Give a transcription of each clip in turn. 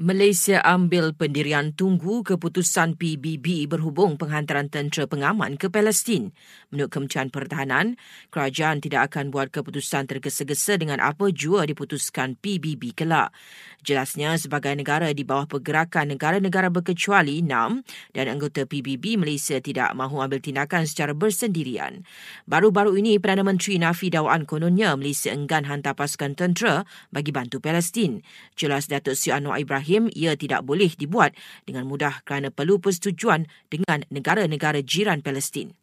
Malaysia ambil pendirian tunggu keputusan PBB berhubung penghantaran tentera pengaman ke Palestin. Menurut Kementerian Pertahanan, kerajaan tidak akan buat keputusan tergesa-gesa dengan apa jua diputuskan PBB kelak. Jelasnya sebagai negara di bawah pergerakan negara-negara berkecuali NAM dan anggota PBB Malaysia tidak mahu ambil tindakan secara bersendirian. Baru-baru ini Perdana Menteri Nafi Dawan kononnya Malaysia enggan hantar pasukan tentera bagi bantu Palestin. Jelas Datuk Seri Anwar Ibrahim Ibrahim ia tidak boleh dibuat dengan mudah kerana perlu persetujuan dengan negara-negara jiran Palestin.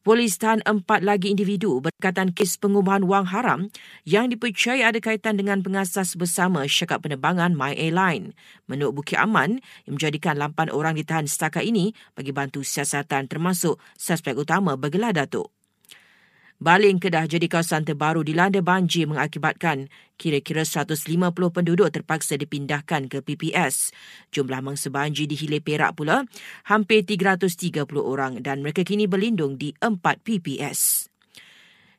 Polis tahan empat lagi individu berkaitan kes pengubahan wang haram yang dipercayai ada kaitan dengan pengasas bersama syarikat penerbangan My Airline. Menurut Bukit Aman, yang menjadikan lapan orang ditahan setakat ini bagi bantu siasatan termasuk suspek utama bergelar Datuk. Baling Kedah jadi kawasan terbaru dilanda banjir mengakibatkan kira-kira 150 penduduk terpaksa dipindahkan ke PPS. Jumlah mangsa banjir di Hilir Perak pula hampir 330 orang dan mereka kini berlindung di 4 PPS.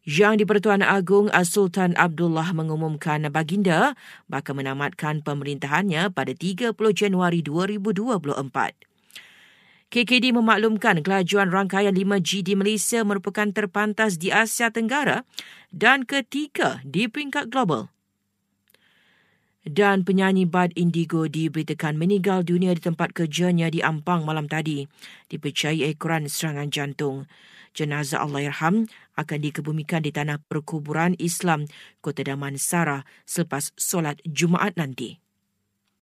Yang di-Pertuan Agong Sultan Abdullah mengumumkan baginda bakal menamatkan pemerintahannya pada 30 Januari 2024. KKD memaklumkan kelajuan rangkaian 5G di Malaysia merupakan terpantas di Asia Tenggara dan ketiga di peringkat global. Dan penyanyi Bad Indigo diberitakan meninggal dunia di tempat kerjanya di Ampang malam tadi. Dipercayai ekoran serangan jantung. Jenazah Allahyarham akan dikebumikan di tanah perkuburan Islam Kota Damansara selepas solat Jumaat nanti.